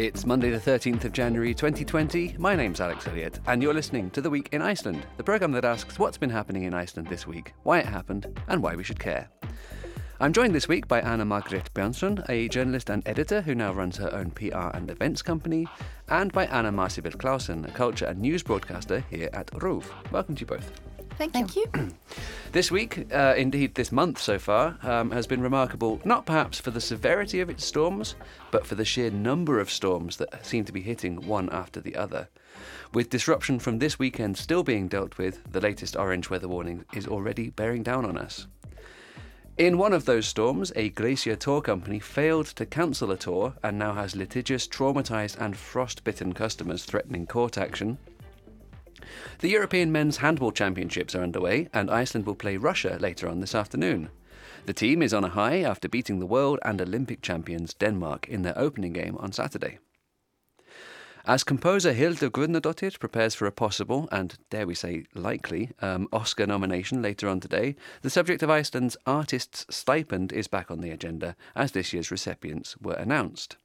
It's Monday, the 13th of January 2020. My name's Alex Elliott, and you're listening to The Week in Iceland, the programme that asks what's been happening in Iceland this week, why it happened, and why we should care. I'm joined this week by Anna Margret Björnsson, a journalist and editor who now runs her own PR and events company, and by Anna Marsibil Clausen, a culture and news broadcaster here at RÚV. Welcome to you both. Thank you. Thank you. This week, uh, indeed this month so far, um, has been remarkable not perhaps for the severity of its storms, but for the sheer number of storms that seem to be hitting one after the other. With disruption from this weekend still being dealt with, the latest orange weather warning is already bearing down on us. In one of those storms, a glacier tour company failed to cancel a tour and now has litigious, traumatised, and frostbitten customers threatening court action. The European Men's Handball Championships are underway, and Iceland will play Russia later on this afternoon. The team is on a high after beating the world and Olympic champions Denmark in their opening game on Saturday. As composer Hildur Guðnadóttir prepares for a possible, and dare we say likely, um, Oscar nomination later on today, the subject of Iceland's artist's stipend is back on the agenda as this year's recipients were announced.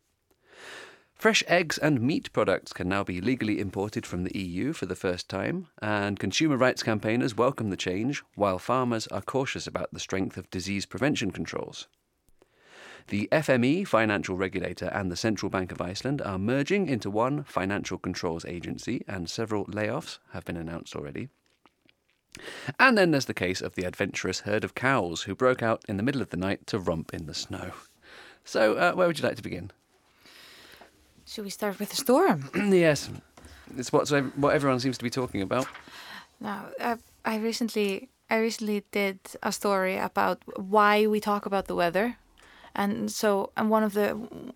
Fresh eggs and meat products can now be legally imported from the EU for the first time, and consumer rights campaigners welcome the change, while farmers are cautious about the strength of disease prevention controls. The FME, financial regulator, and the Central Bank of Iceland are merging into one financial controls agency, and several layoffs have been announced already. And then there's the case of the adventurous herd of cows who broke out in the middle of the night to romp in the snow. So, uh, where would you like to begin? Should we start with the storm? yes, it's what what everyone seems to be talking about. Now, I, uh, I recently I recently did a story about why we talk about the weather and so and one of the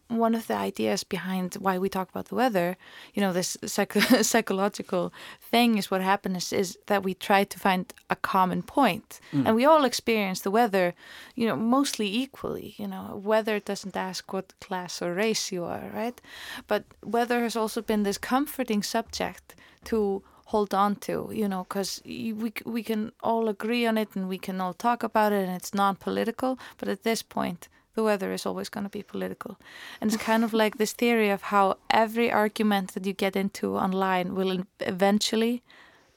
one of the ideas behind why we talk about the weather you know this psych- psychological thing is what happens is, that we try to find a common point mm. and we all experience the weather you know mostly equally you know weather doesn't ask what class or race you are right but weather has also been this comforting subject to hold on to, you know, because we we can all agree on it and we can all talk about it and it's non-political. But at this point, the weather is always going to be political. And it's kind of like this theory of how every argument that you get into online will eventually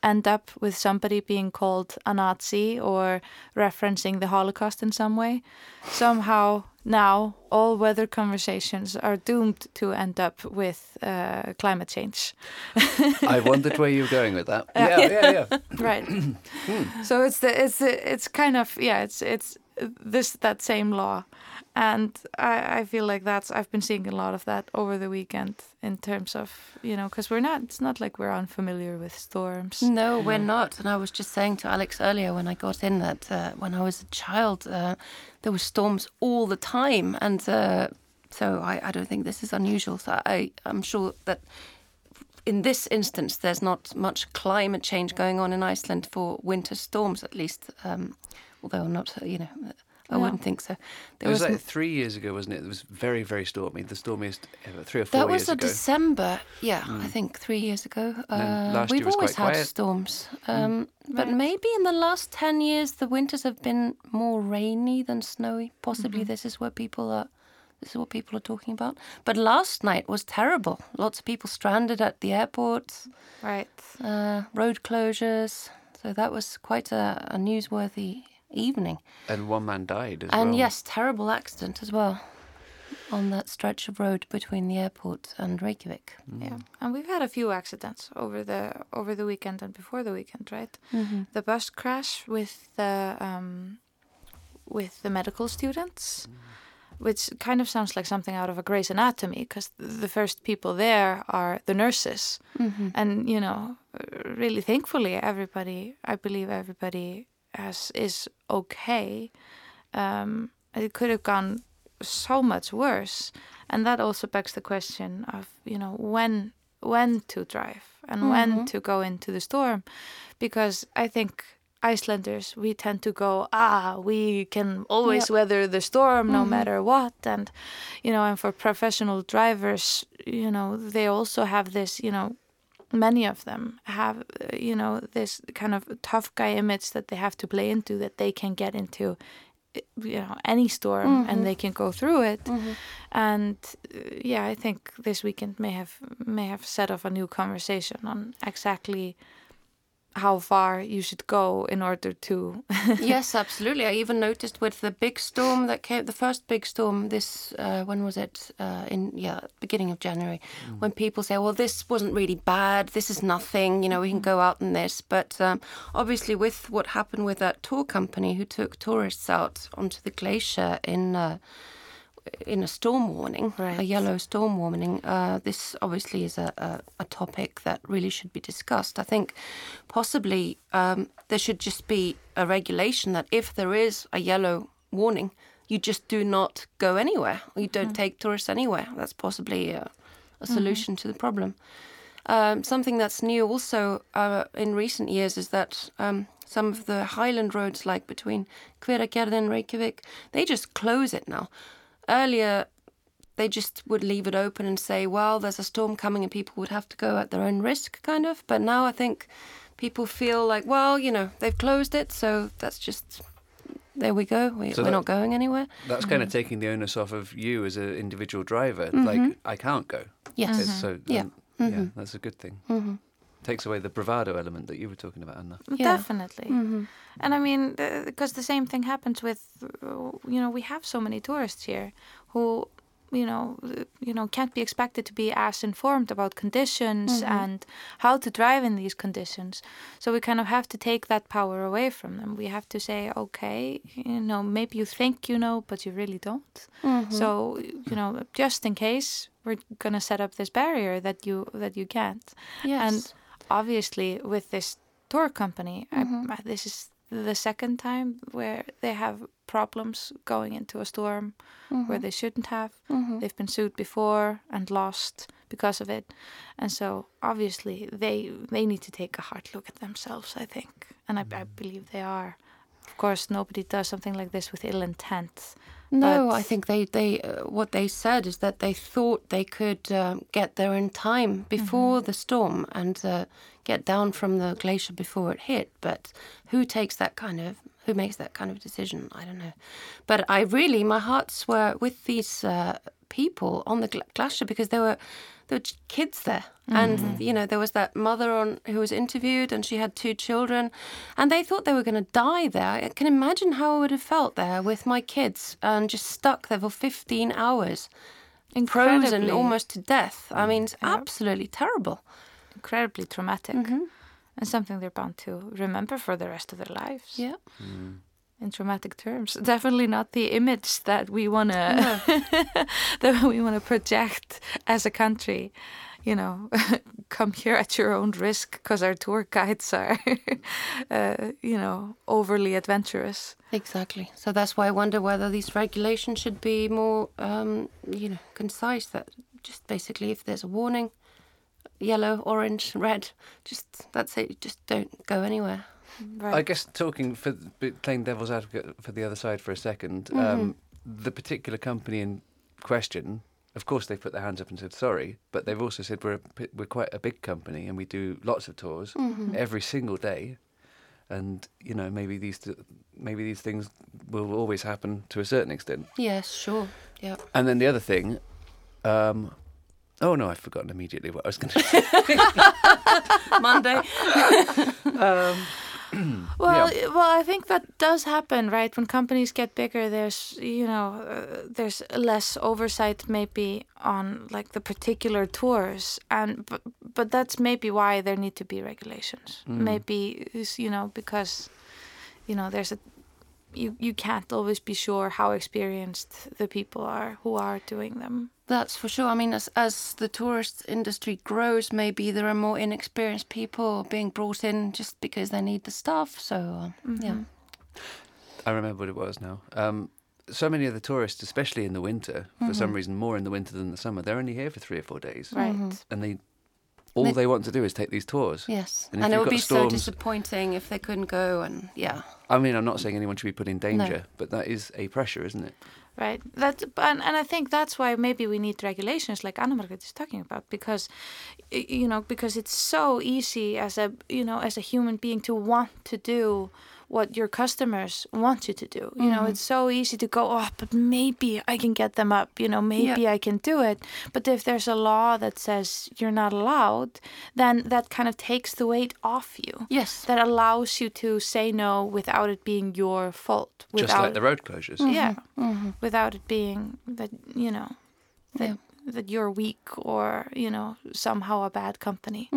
end up with somebody being called a Nazi or referencing the Holocaust in some way. Somehow now all weather conversations are doomed to end up with uh, climate change. I wondered where you were going with that. Yeah, yeah, yeah. right. Hmm. So it's the it's the, it's kind of yeah it's it's this that same law and I, I feel like that's I've been seeing a lot of that over the weekend in terms of you know because we're not it's not like we're unfamiliar with storms. No, we're not. And I was just saying to Alex earlier when I got in that uh, when I was a child, uh, there were storms all the time, and uh, so I, I don't think this is unusual. So I I'm sure that in this instance, there's not much climate change going on in Iceland for winter storms, at least. Um, although I'm not, you know, I no. wouldn't think so. There it was, was like three years ago, wasn't it? It was very, very stormy. The stormiest ever, three or four that years ago. That was a December, yeah, mm. I think three years ago. Uh, we've always had quiet. storms. Mm. Um, mm. But right. maybe in the last 10 years, the winters have been more rainy than snowy. Possibly mm-hmm. this is where people are. This is what people are talking about. But last night was terrible. Lots of people stranded at the airport. Right. Uh, road closures. So that was quite a, a newsworthy evening. And one man died as and well. And yes, terrible accident as well on that stretch of road between the airport and Reykjavik. Mm. Yeah, and we've had a few accidents over the over the weekend and before the weekend, right? Mm-hmm. The bus crash with the um, with the medical students. Mm. Which kind of sounds like something out of a Grey's Anatomy, because the first people there are the nurses, mm-hmm. and you know, really thankfully, everybody, I believe everybody as is okay. Um, it could have gone so much worse, and that also begs the question of you know when when to drive and mm -hmm. when mm-hmm. to go into the storm, because I think Icelanders we tend to go ah we can always yep. weather the storm no mm -hmm. matter what and you know and for professional drivers you know they also have this you know many of them have uh, you know this kind of tough guy image that they have to play into that they can get into you know any storm Mhm. and they can go through it Mhm. and uh, yeah i think this weekend may have may have set off a new conversation on exactly how far you should go in order to yes, absolutely. I even noticed with the big storm that came, the first big storm. This uh, when was it? Uh, in yeah, beginning of January, when people say, "Well, this wasn't really bad. This is nothing. You know, we can go out in this." But um, obviously, with what happened with that tour company who took tourists out onto the glacier in. Uh, in a storm warning, a yellow storm warning, uh, this obviously is a, a, a topic that really should be discussed. I think possibly um, there should just be a regulation that if there is a yellow warning, you just do not go anywhere. You don't take tourists anywhere. That's possibly a, a solution to the problem. Um, something that's new also uh, in recent years is that um, some of the highland roads, like between Hveragerði and Reykjavik, they just close it now. Earlier, they just would leave it open and say, well, there's a storm coming and people would have to go at their own risk, kind of. But now I think people feel like, well, you know, they've closed it, so that's just, there we go. We, So we're that- not going anywhere. That's kind of taking the onus off of you as an individual driver. Mhm. Like, I can't go. Yes. It's so Yeah. um, yeah, Mhm. that's a good thing. hmm Takes away the bravado element that you were talking about, Anna. Yeah. definitely hmm And I mean, because the same thing happens with, you know, we have so many tourists here who, you know, you know, can't be expected to be as informed about conditions Mhm. and how to drive in these conditions. So we kind of have to take that power away from them. We have to say, okay, you know, maybe you think you know, but you really don't. Mm-hmm. So you know, just in case, we're gonna set up this barrier that you that you can't yes. and obviously with this tour company Mhm. I, this is the second time where they have problems going into a storm where they shouldn't have. Hmm they've been sued before and lost because of it. And so obviously they they need to take a hard look at themselves i think. And i, I believe they are. Of course nobody does something like this with ill intent No, But- I think they they uh, what they said is that they thought they could um, get there in time before the storm and uh, get down from the glacier before it hit. But who takes that kind of who makes that kind of decision? I don't know. But I really my hearts were with these uh, people on the gla- glacier because they were there were kids there. And mm-hmm. you know there was that mother on who was interviewed, and she had two children, and they thought they were going to die there. I can imagine how I would have felt there with my kids and just stuck there for 15 hours, frozen Incredibly- almost to death. I mm, mean, it's Yeah. absolutely terrible. incredibly traumatic Mm-hmm. and something they're bound to remember for the rest of their lives Yeah. Mm. In traumatic terms. Definitely not the image that we wanna that we wanna project as a country. You know, come here at your own risk because our tour guides are, uh, you know, overly adventurous. Exactly. So that's why I wonder whether these regulations should be more, um, you know, concise. That just basically, if there's a warning, yellow, orange, red, just that's it. Just don't go anywhere. Right. I guess talking for playing devil's advocate for the other side for a 2nd Mm-hmm. um, the particular company in question, of course, they've put their hands up and said sorry, but they've also said we're a, we're quite a big company and we do lots of tours Mm-hmm. every single day, and you know maybe these th- maybe these things will always happen to a certain extent. Yes, sure. Yeah. And then the other thing, um, oh no, I've forgotten immediately what I was going to say. Monday. Well, well, I think that does happen, right? When companies get bigger, there's you know, uh, there's less oversight maybe on like the particular tours, and but but that's maybe why there need to be regulations. Maybe is, you know because you know there's a you you can't always be sure how experienced the people are who are doing them. That's for sure. I mean, as as the tourist industry grows, maybe there are more inexperienced people being brought in just because they need the stuff. So uh, yeah. I remember what it was now. Um, so many of the tourists, especially in the winter, for some reason more in the winter than the summer, they're only here for three or four days, Right. and they all They- they, want to do is take these tours. Yes, And and, it would got be so disappointing if they couldn't go. And yeah, I mean, I'm not saying anyone should be put in danger, but that is a pressure, isn't it? Right. That and, and I think that's why maybe we need regulations like Anna Margaret is talking about because y- you know because it's so easy as a you know as a human being to want to do what your customers want you to do. You know, Mhm. it's so easy to go, oh, but maybe I can get them up. You know, maybe I can do it. But if there's a law that says you're not allowed, then that kind of takes the weight off you. Yes. That allows you to say no without it being your fault. Just like the road closures. yeah, Mhm. without it being that you know that Yeah. that you're weak or you know somehow a bad company.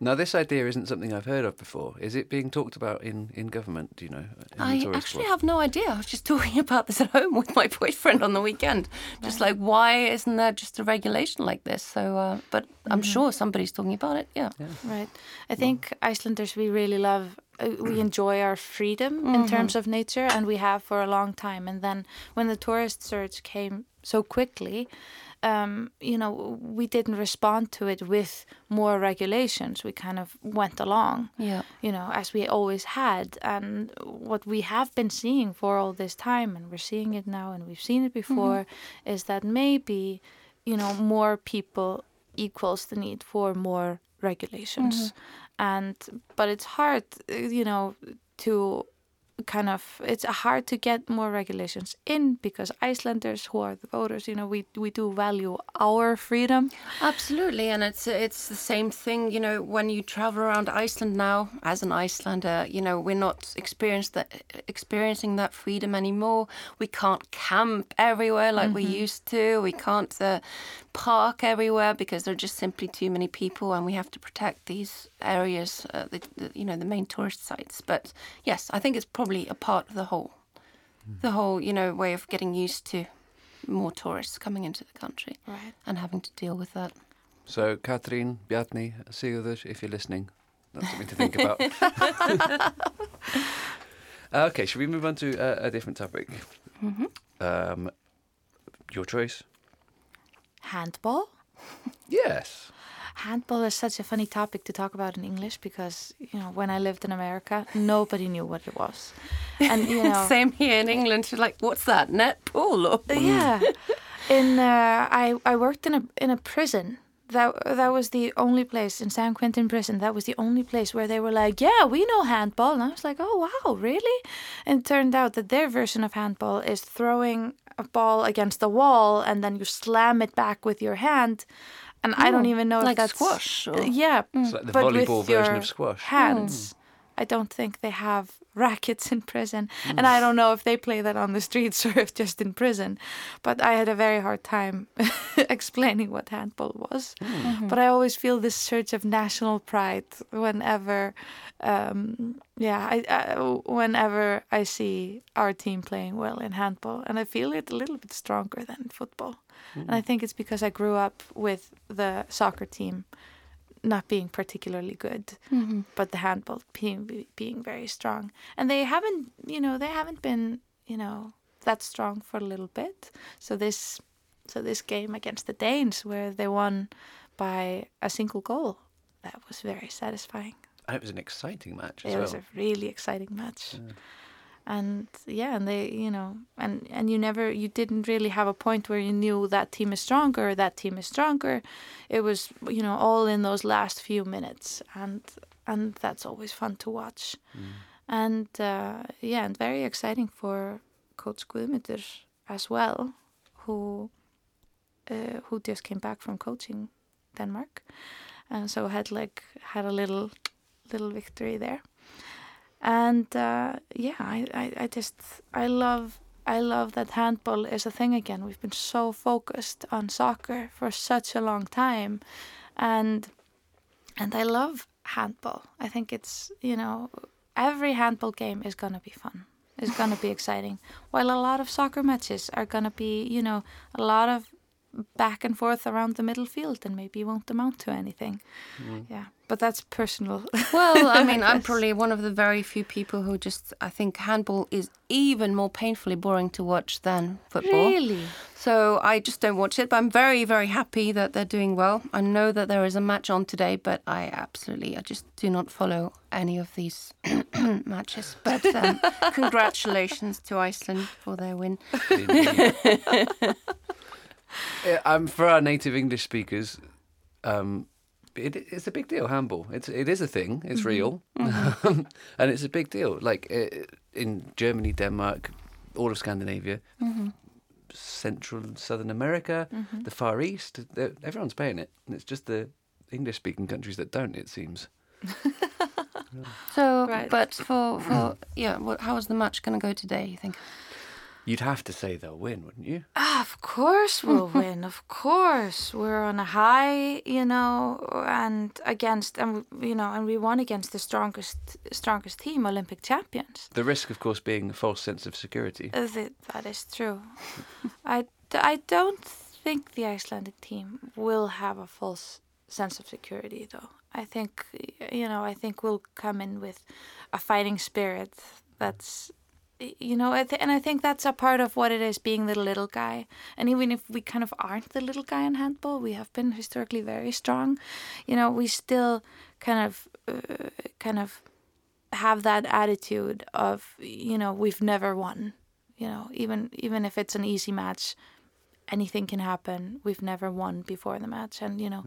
Now, this idea isn't something I've heard of before. Is it being talked about in, in government? Do you know? I actually world? have no idea. I was just talking about this at home with my boyfriend on the weekend. Just like, why isn't there just a regulation like this? So, uh, but I'm sure somebody's talking about it. Yeah. Right. I think Icelanders we really love uh, we enjoy our freedom in terms of nature and we have for a long time and then when the tourist surge came so quickly um, you know we didn't respond to it with more regulations. We kind of went along Yeah. you know as we always had. And what we have been seeing for all this time and we're seeing it now and we've seen it before is that maybe you know more people equals the need for more regulations. And but it's hard uh, you know to kind of it's hard to get more regulations in because Icelanders who are the voters you know we we do value our freedom Absolutely, and it's it's the same thing. You know, when you travel around Iceland now, as an Icelander, you know we're not experienced that experiencing that freedom anymore. We can't camp everywhere like we used to. We can't uh, park everywhere because there are just simply too many people, and we have to protect these areas. Uh, the, the, you know, the main tourist sites. But yes, I think it's probably a part of the whole, the whole you know way of getting used to more tourists coming into the country right and having to deal with that. So, Katrín, Bjarni, Sigurður, if you're listening, that's something to think about. okay, should we move on to uh, a different topic? Um, your choice? handball Yes. Handball is such a funny topic to talk about in English because, you know, when I lived in America, nobody knew what it was. And, you know, Same here in England. You're like, what's that? Netball? Or... yeah. In uh, I I worked in a in a prison. That that was the only place in San Quentin prison. That was the only place where they were like, "Yeah, we know handball." And I was like, "Oh wow, really?" And it turned out that their version of handball is throwing a ball against the wall and then you slam it back with your hand. And I don't Oh, even know if like that's squash or- Yeah, It's like the but with volleyball version your of squash. Hands. Hmm. I don't think they have rackets in prison, and I mm. don't know if they play that on the streets or if just in prison. But I had a very hard time explaining what handball was. Mm. Mm-hmm. But I always feel this surge of national pride whenever, um, yeah, I, I, whenever I see our team playing well in handball, and I feel it a little bit stronger than in football. And I mm. think it's because I grew up with the soccer team not being particularly good, Mm-hmm. but the handball being being very strong. And they haven't, you know, they haven't been, you know, that strong for a little bit. So this, so this game against the Danes, where they won by a single goal, that was very satisfying. And it was an exciting match as It was a really exciting match. And yeah, and they, you know, and and you never, you didn't really have a point where you knew that team is stronger, that team is stronger. It was, you know, all in those last few minutes, and and that's always fun to watch. And uh, yeah, and very exciting for Coach Guðmundur as well, who uh, who just came back from coaching Denmark, and so had like had a little little victory there and uh, yeah I, I, I just i love i love that handball is a thing again. We've been so focused on soccer for such a long time. And and i love handball. I think it's you know every handball game is gonna be fun. It's gonna be exciting. While a lot of soccer matches are gonna be you know a lot of back and forth around the middle field and maybe won't amount to anything yeah but that's personal Well, I mean, I'm probably one of the very few people who just, I think handball is even more painfully boring to watch than football. really So I just don't watch it, but I'm very, very happy that they're doing well. I know that there is a match on today, but I absolutely, I just do not follow any of these matches. But um, congratulations to Iceland for their win. Indeed. Yeah, um, for our native English speakers, um, it, it's a big deal. Handball. It's it is a thing. It's Mm-hmm. real, and it's a big deal. Like uh, in Germany, Denmark, all of Scandinavia, Mm-hmm. Central and Southern America, the Far East. Everyone's paying it, and it's just the English-speaking countries that don't. It seems. So, Right. but for for yeah, what, how is the match going to go today? You think? You'd have to say they'll win, wouldn't you? Ah, of course we'll win. Of course, we're on a high, you know, and against, and you know, and we won against the strongest, strongest team, Olympic champions. The risk, of course, being a false sense of security. Uh, th- that is true. I I don't think the Icelandic team will have a false sense of security, though. I think, you know, I think we'll come in with a fighting spirit that's, you know, I th- and I think that's a part of what it is being the little guy. And even if we kind of aren't the little guy in handball, we have been historically very strong. You know, we still kind of, uh, kind of have that attitude of, you know, we've never won you know even even if it's an easy match anything can happen we've never won before the match and you know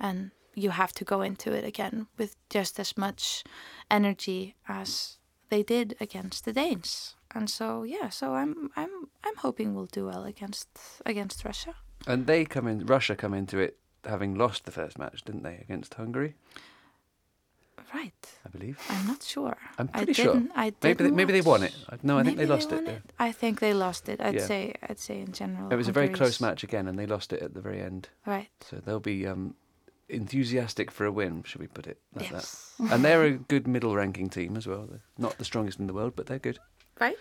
and you have to go into it again with just as much energy as they did against the Danes and so yeah so i'm i'm i'm hoping we'll do well against against russia And they come in. Russia come into it having lost the first match, didn't they, against Hungary? right I believe. i'm not sure I'm I pretty sure. didn't- I Maybe they, didn't maybe they won it. I- No, I think they Maybe lost it. yeah. i think they lost it i'd Yeah. say i'd say in general It was a very close match again, and they lost it at the very end. right So they'll be um, enthusiastic for a win, should we put it like yes that? And they're a good middle-ranking team as well. They're not the strongest in the world, but they're good. right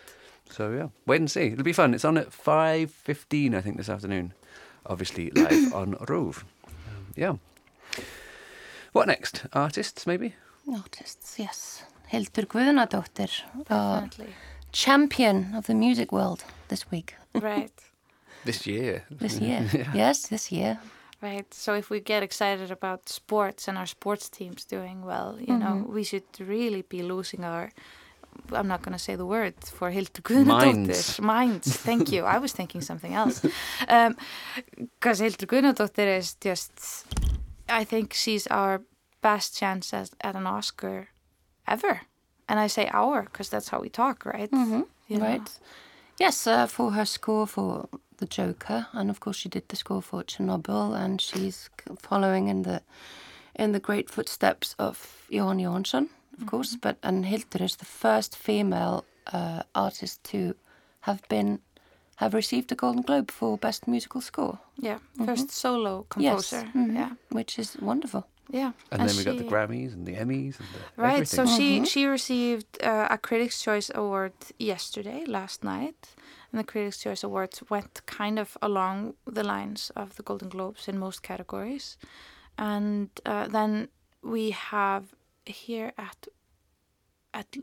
So yeah, wait and see. It'll be fun. It's on at five fifteen, I think, this afternoon. Obviously live on RÚV. Yeah. What next? Artists, maybe? Artists, yes. Hildur Guðnadóttir, uh, champion of the music world this week, right This year. this year. Yes, this year. Right. So if we get excited about sports and our sports teams doing well, you know, we should really be losing our. I'm not going to say the word for Hildur Guðnadóttir. Minds. Minds. Thank you. I was thinking something else. Because Hildur Guðnadóttir is just, I think she's our best chance at, at an Oscar ever. And I say our because that's how we talk, right? hmm You know? Right. Yes, uh, for her score for The Joker, and of course she did the score for Chernobyl, and she's following in the in the great footsteps of Jóhann Jóhannsson, of course. But and Hildur is the first female uh, artist to have been have received a Golden Globe for Best Musical Score. Yeah. 1st solo composer. Yes, mhm, Yeah. which is wonderful. Yeah. And, then we got the Grammys and the Emmys and the Right. So everything. she she received uh, a Critics' Choice Award yesterday, last night, and the Critics' Choice Awards went kind of along the lines of the Golden Globes in most categories, and uh, then we have here at at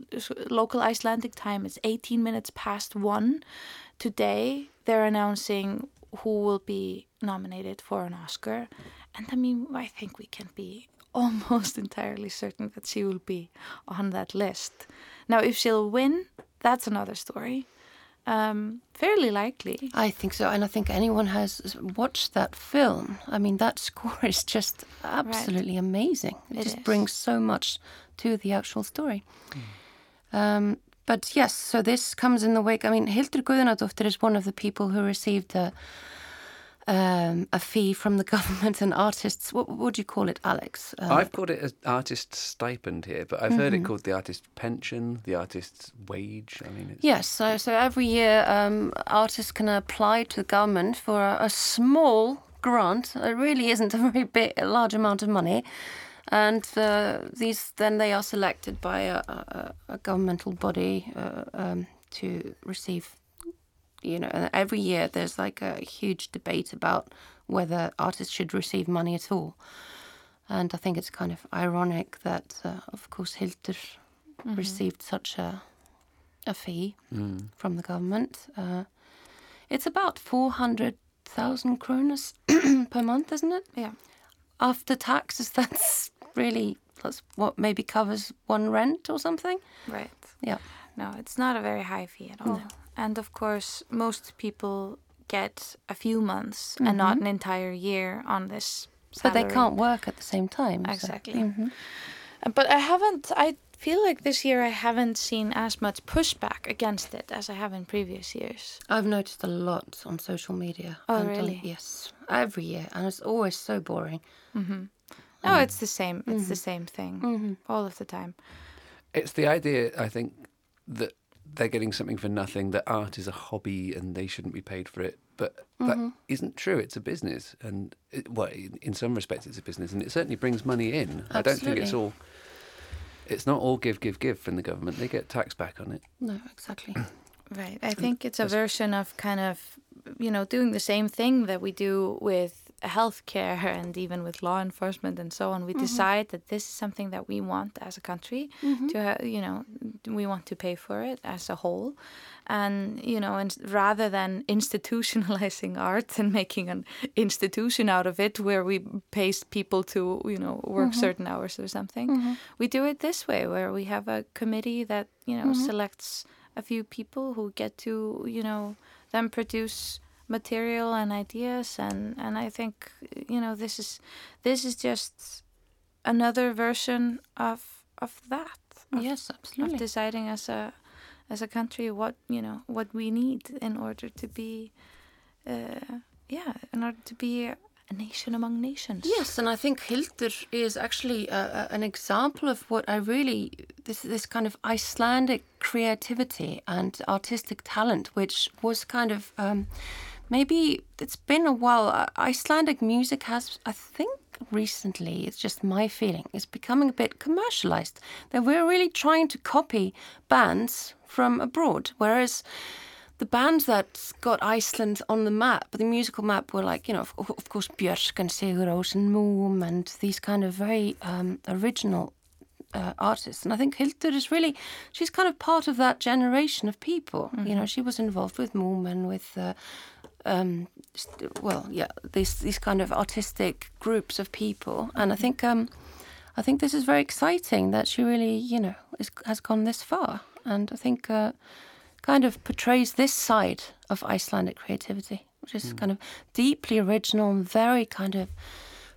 local Icelandic time it's 18 minutes past one. Today they're announcing who will be nominated for an Oscar. And I mean I think we can be almost entirely certain that she will be on that list. Now if she'll win that's another story um, fairly likely I think so, and I think anyone has watched that film. I mean, that score is just absolutely amazing. It, It just is. brings so much to the actual story. Um, but yes, so this comes in the wake. I mean, Hildur Guðnadóttir is one of the people who received a, um, a fee from the government and artists. What would you call it, Alex? Uh, I've called it an artist stipend here, but I've Mm-hmm. heard it called the artist pension, the artist's wage. I mean, it's, Yes, so, so every year um, artists can apply to the government for a, a small grant. It really isn't a very big, a large amount of money, and uh, these then they are selected by a, a, a governmental body uh, um, to receive. You know, and every year there's like a huge debate about whether artists should receive money at all. And I think it's kind of ironic that, uh, of course, Hildur received such a a fee Mm. from the government. Uh, it's about 400,000 kronas per month, isn't it? yeah After taxes, that's really that's what maybe covers one rent or something. right Yeah. No, it's not a very high fee at all. And of course, most people get a few months and not mm-hmm. an entire year on this But they can't work at the same time. so- Exactly. Mhm. Uh, But I haven't. I feel like this year I haven't seen as much pushback against it as I have in previous years. I've noticed a lot on social media. Oh, and on- really? yes, every year, and it's always so boring. No, it's the same. It's the mm-hmm. same thing all of the time. It's the idea, I think, that they're getting something for nothing, that art is a hobby and they shouldn't be paid for it. But that mm-hmm. isn't true. It's a business. And, it, well, in, in some respects, it's a business. And it certainly brings money in. I don't think it's all. It's not all give, give, give from the government. They get tax back on it. No, exactly. Right. I think it's a version of kind of, you know, doing the same thing that we do with healthcare and even with law enforcement and so on. We mm-hmm. decide that this is something that we want as a country mm-hmm. to, ha- you know, we want to pay for it as a whole. And, you know, and rather than institutionalizing art and making an institution out of it where we pay people to, you know, work mm-hmm. certain hours or something, we do it this way where we have a committee that, you know, selects a few people who get to you know then produce material and ideas and and I think you know this is this is just another version of of that of, yes, of deciding as a as a country what you know what we need in order to be uh, yeah in order to be a, a nation among nations. Yes, and I think Hildur is actually uh, uh, an example of what I really this this kind of Icelandic creativity and artistic talent, which was kind of um, maybe it's been a while. Icelandic music has, I think, recently. It's just my feeling. It's becoming a bit commercialized. That we're really trying to copy bands from abroad, whereas the bands that got Iceland on the map, the musical map, were like, you know, of, of course, Björk and Sigur Rós and múm and these kind of very um, original uh, artists. And I think Hildur is really, she's kind of part of that generation of people. You know, she was involved with múm and with, uh, um, well, yeah, these these kind of artistic groups of people. And I think, um, I think this is very exciting that she really, you know, is, has gone this far. And I think. Uh, kind of portrays this side of Icelandic creativity, which is kind of deeply original and very kind of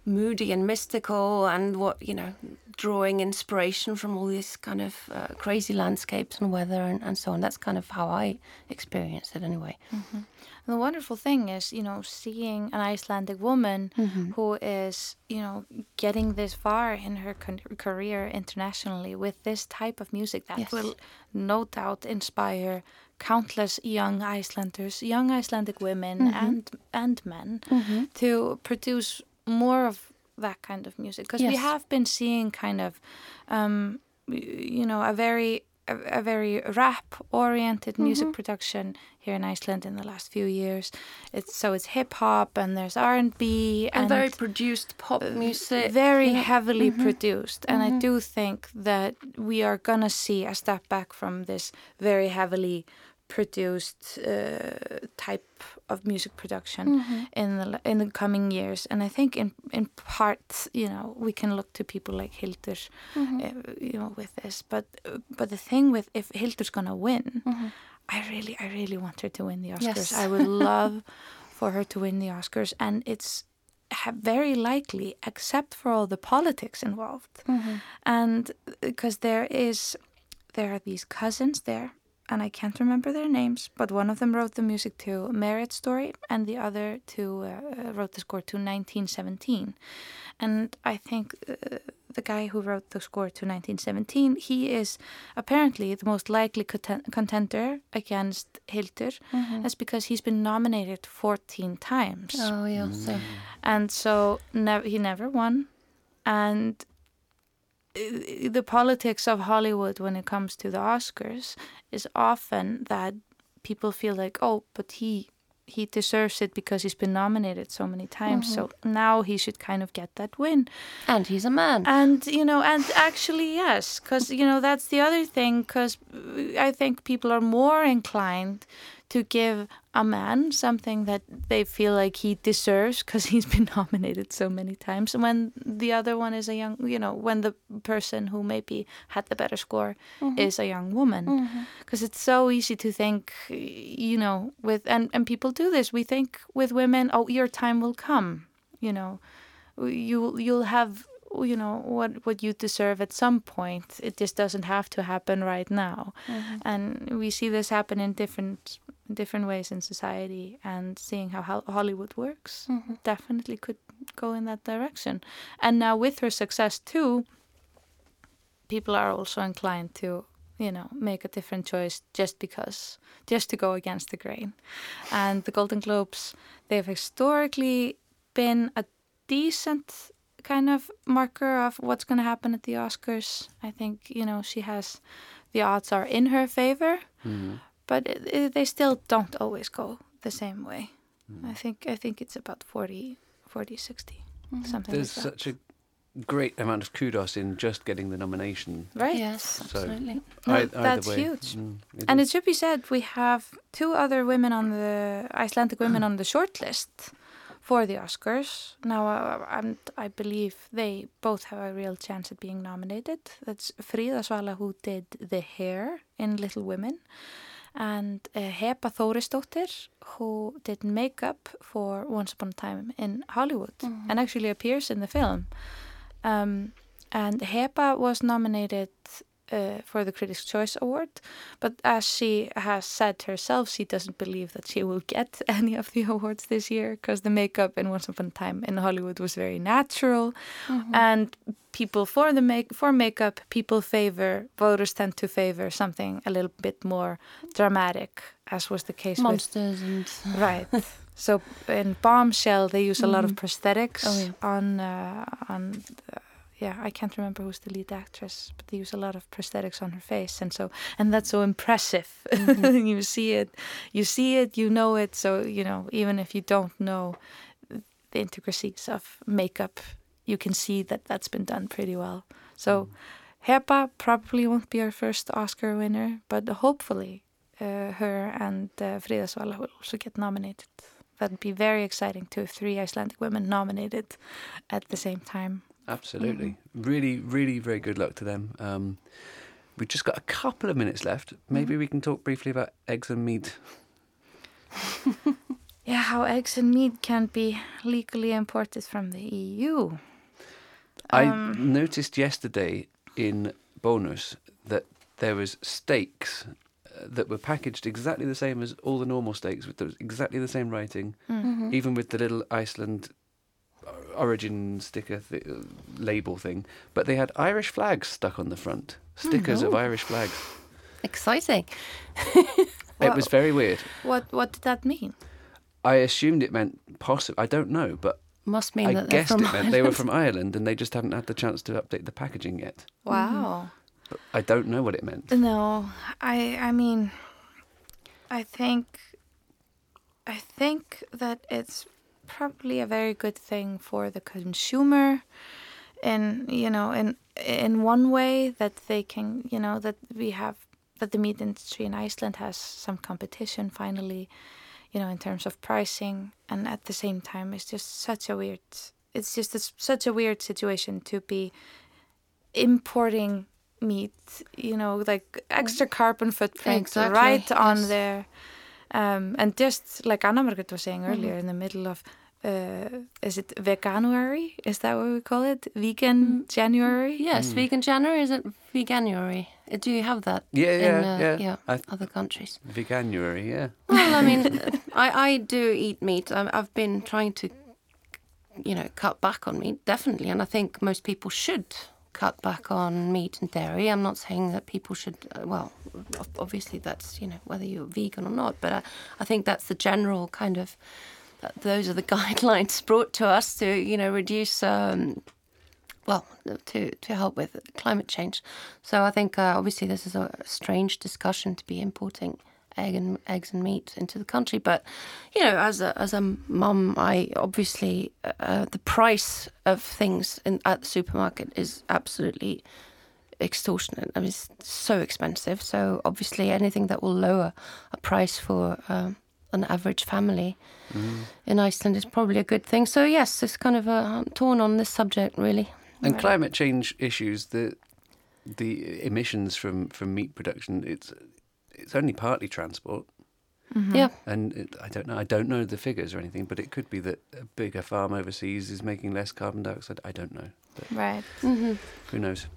moody and mystical, and what you know, drawing inspiration from all these kind of uh, crazy landscapes and weather and, and so on. That's kind of how I experience it anyway. And the wonderful thing is, you know, seeing an Icelandic woman Mm-hmm. who is, you know, getting this far in her con- career internationally with this type of music that Yes. will no doubt inspire countless young Icelanders, young Icelandic women Mm-hmm. and and men to produce more of that kind of music because we have been seeing kind of um, you know a very a, a very rap oriented music Mm-hmm. production here in Iceland in the last few years it's so it's hip hop and there's R&B And, very produced pop music. very know. heavily produced and i do think that we are gonna see a step back from this very heavily produced uh, type of music production mm-hmm. in the in the coming years. And i think in in part you know we can look to people like hildur mm-hmm. uh, you know with this. But but the thing with if hildur's gonna win mm-hmm. i really i really want her to win the oscars. Yes. i would love for her to win the oscars. And it's very likely, except for all the politics involved. And uh, because there is, there are these cousins there, and I can't remember their names, but one of them wrote the music to Marriage Story, and the other to uh, wrote the score to 1917. And I think uh, the guy who wrote the score to 1917, he is apparently the most likely conten- contender against Hildur. That's because he's been nominated 14 times Oh yeah, so and so he never won and uh, the politics of hollywood when it comes to the oscars is often that people feel like oh but he he deserves it because he's been nominated so many times. So mm-hmm. now he should kind of get that win. And he's a man. and you know and actually yes because you know that's the other thing because i think people are more inclined to give a man something that they feel like he deserves because he's been nominated so many times. When the other one is a young you know when the person who maybe had the better score mm-hmm. is a young woman. Mm-hmm. Because it's so easy to think you know with and and people do this. We think with women oh your time will come you know. You you'll have you know what what you deserve at some point. It just doesn't have to happen right now, mm-hmm. and we see this happen in different different ways in society. And seeing how Hol- Hollywood works mm-hmm. definitely could go in that direction. And now with her success too, people are also inclined to you know make a different choice just because just to go against the grain and the golden globes they've historically been a decent kind of marker of what's going to happen at the oscars i think you know she has the odds are in her favor mm-hmm. But it, it, they still don't always go the same way i think i think it's about 40 40 60 something There's like that such a great amount of kudos in just getting the nomination. right Yes, So- absolutely. No, that's way. huge. Mm, it And is. it should be said, we have two other women on the Icelandic women on the shortlist for the Oscars. Now, uh, I'm, I believe they both have a real chance at being nominated. That's Frida Svala, who did the hair in Little Women, and uh, Heba Þórisdóttir, who did makeup for Once Upon a Time in Hollywood, and actually appears in the film. Um, and Heba was nominated uh, for the Critics' Choice Award, but as she has said herself, she doesn't believe that she will get any of the awards this year because the makeup in Once Upon a Time in Hollywood was very natural, and people for the make for makeup, people favor voters tend to favor something a little bit more dramatic, as was the case with Monsters and right. So in Bombshell, they use a lot of Mhm. prosthetics Oh, yeah. on uh, on. Yeah, I can't remember who's the lead actress, but they use a lot of prosthetics on her face, and so and that's so impressive. you see it, you see it, you know it. So you know, even if you don't know the intricacies of makeup, you can see that that's been done pretty well. So Heba probably won't be our first Oscar winner, but hopefully uh, her and uh, Frida Svala will also get nominated. That'd be very exciting to have three Icelandic women nominated at the same time. Absolutely. Mm-hmm. Really, really very good luck to them. Um, we've just got a couple of minutes left. Maybe Mm-hmm. we can talk briefly about eggs and meat. Yeah, how eggs and meat can be legally imported from the EU. I Um, noticed yesterday in Bonus that there was steaks uh, that were packaged exactly the same as all the normal steaks, with the, exactly the same writing, Mm. even with the little Iceland origin sticker th- label thing. But they had Irish flags stuck on the front, hmm, stickers of no. Irish flags. exciting. It was very weird. What what did that mean? I assumed it meant possible. I don't know, but Must mean I that guessed it meant they were from Ireland and they just haven't had the chance to update the packaging yet. Wow. But I don't know what it meant. No, I I mean, I think I think that it's probably a very good thing for the consumer, in you know, in in one way that they can, you know, that we have that the meat industry in Iceland has some competition finally, you know, in terms of pricing, and at the same time, it's just such a weird. It's just it's such a weird situation to be importing meat, you know, like extra carbon footprint Exactly, right on yes. there. Um, and just like Anna Margaret was saying earlier, in the middle of, uh, is it Veganuary? Is that what we call it? Vegan January? Yes, vegan January. Is it veganuary? Uh, Do you have that Yeah, yeah, in uh, yeah. I, other countries? Veganuary, yeah. Well, I mean, I, I do eat meat. I, I've been trying to, you know, cut back on meat, definitely. And I think most people should cut back on meat and dairy. I'm not saying that people should, uh, well, obviously that's, you know, whether you're vegan or not. But I, I think that's the general kind of, that those are the guidelines brought to us to, you know, reduce. Um, well, to to help with climate change. So I think uh, obviously this is a strange discussion to be importing egg and eggs and meat into the country. But you know, as a as a mum, I obviously uh, the price of things in, at the supermarket is absolutely extortionate. I mean, it's so expensive. So obviously, anything that will lower a price for um, an average family mm-hmm. in Iceland is probably a good thing. So yes, it's kind of a, I'm torn on this subject really. And climate change issues, the the emissions from, from meat production, it's it's only partly transport. Mm-hmm. Yeah. And it, I don't know. I don't know the figures or anything, but it could be that a bigger farm overseas is making less carbon dioxide. I don't know. But Right. hmm who knows?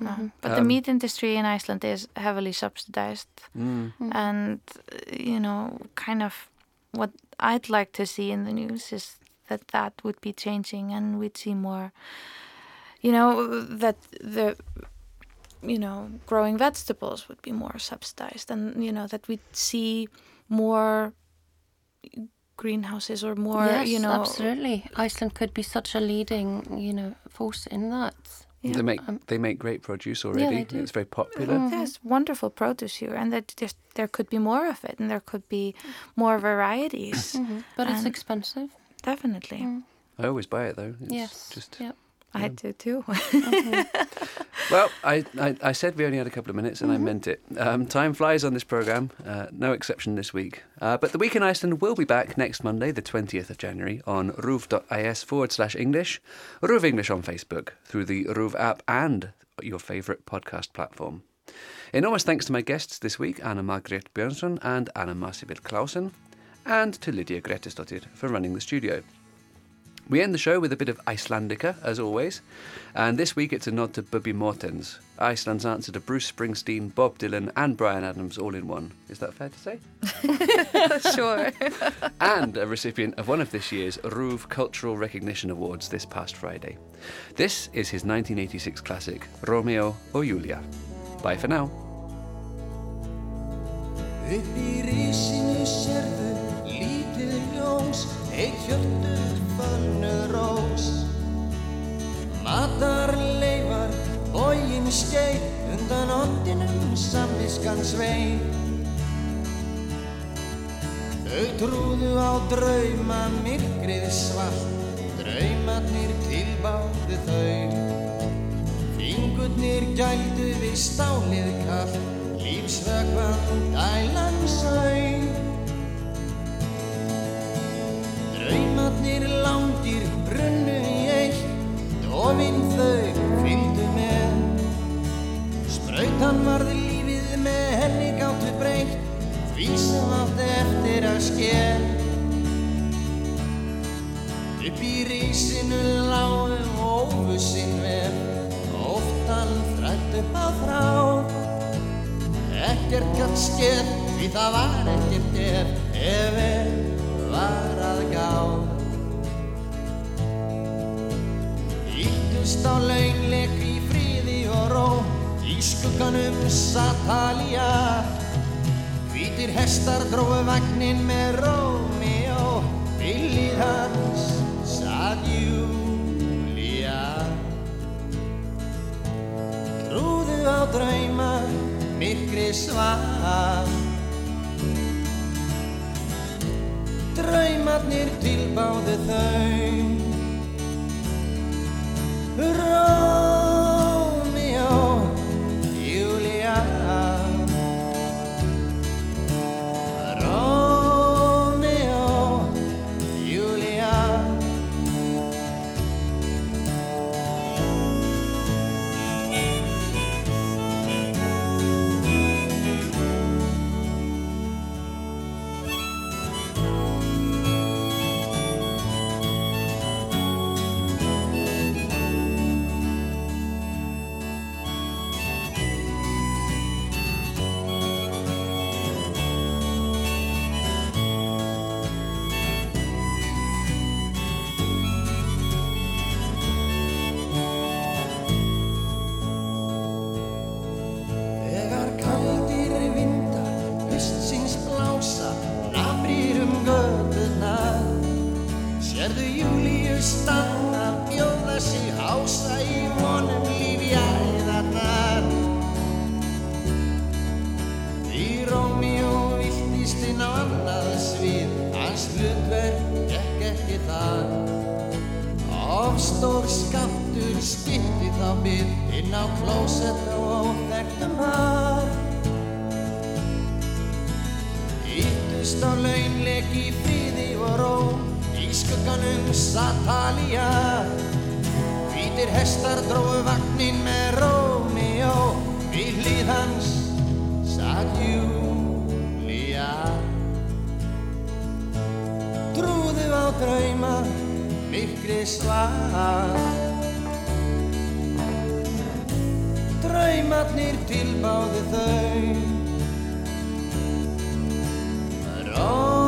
No. But the Um, meat industry in Iceland is heavily subsidized, Mm. and uh, you know, kind of what I'd like to see in the news is that that would be changing, and we'd see more. You know that the you know growing vegetables would be more subsidized, and you know that we'd see more greenhouses or more. yes, you know, absolutely. Iceland could be such a leading, you know, force in that. Yeah. They make Um, they make great produce already. they do. It's very popular. Mhm. There's wonderful produce here, and that there could be more of it, and there could be more varieties. Mhm. But it's expensive. Definitely, Mm. I always buy it though. It's Yes. Just Yep. I do too. well, I, I I said we only had a couple of minutes, and I Mm-hmm. meant it. Um, time flies on this program. Uh, no exception this week. Uh, but the week in Iceland will be back next Monday, the twentieth of January, on ruv.is forward slash English, RÚV English on Facebook, through the RÚV app, and your favourite podcast platform. Enormous thanks to my guests this week, Anna Margret Björnsson and Anna Marsibil Clausen, and to Lydía Grétarsdóttir for running the studio. We end the show with a bit of Icelandica, as always, and this week it's a nod to Bubbi Morthens, Iceland's answer to Bruce Springsteen, Bob Dylan, and Bryan Adams all in one. Is that fair to say? sure. and a recipient of one of this year's RÚV Cultural Recognition Awards this past Friday. This is his 1986 classic, Romeo o Julia. Bye for now. Upp í rísinu sérðu lítið ljós, eitt hjörtuð fönnuð rós. Matarleifar, bógin skeið, undan ondinum samviskan sveið. Þau trúðu á drauma, myrkrið svart, draumarnir tilbáðu þau. Fingurnir gældu við stálið kall, lífsvökvann dælan sau. Brunnu í eitt, dofinn þau fylgdu með. Sprautan varði lífið með henni gáttu breytt, því sem átti eftir að sker. Upp í rísinu lágu ófu sinn vef, óttan þrætt upp á þrá. Ekkert gatt skeð, því það var ekkert ef, ef ef var að gá. Íttust á launleik í fríði og ró, í skugganum Satalía. Hvítir hestar dróðu vagnin með Rómeó, billið hans sað Júlía. Trúðu á drauma, myrkri svar. Draumarnir tilbáðu þau. rojo. Svar Draumatnir tilbáði þau. Ró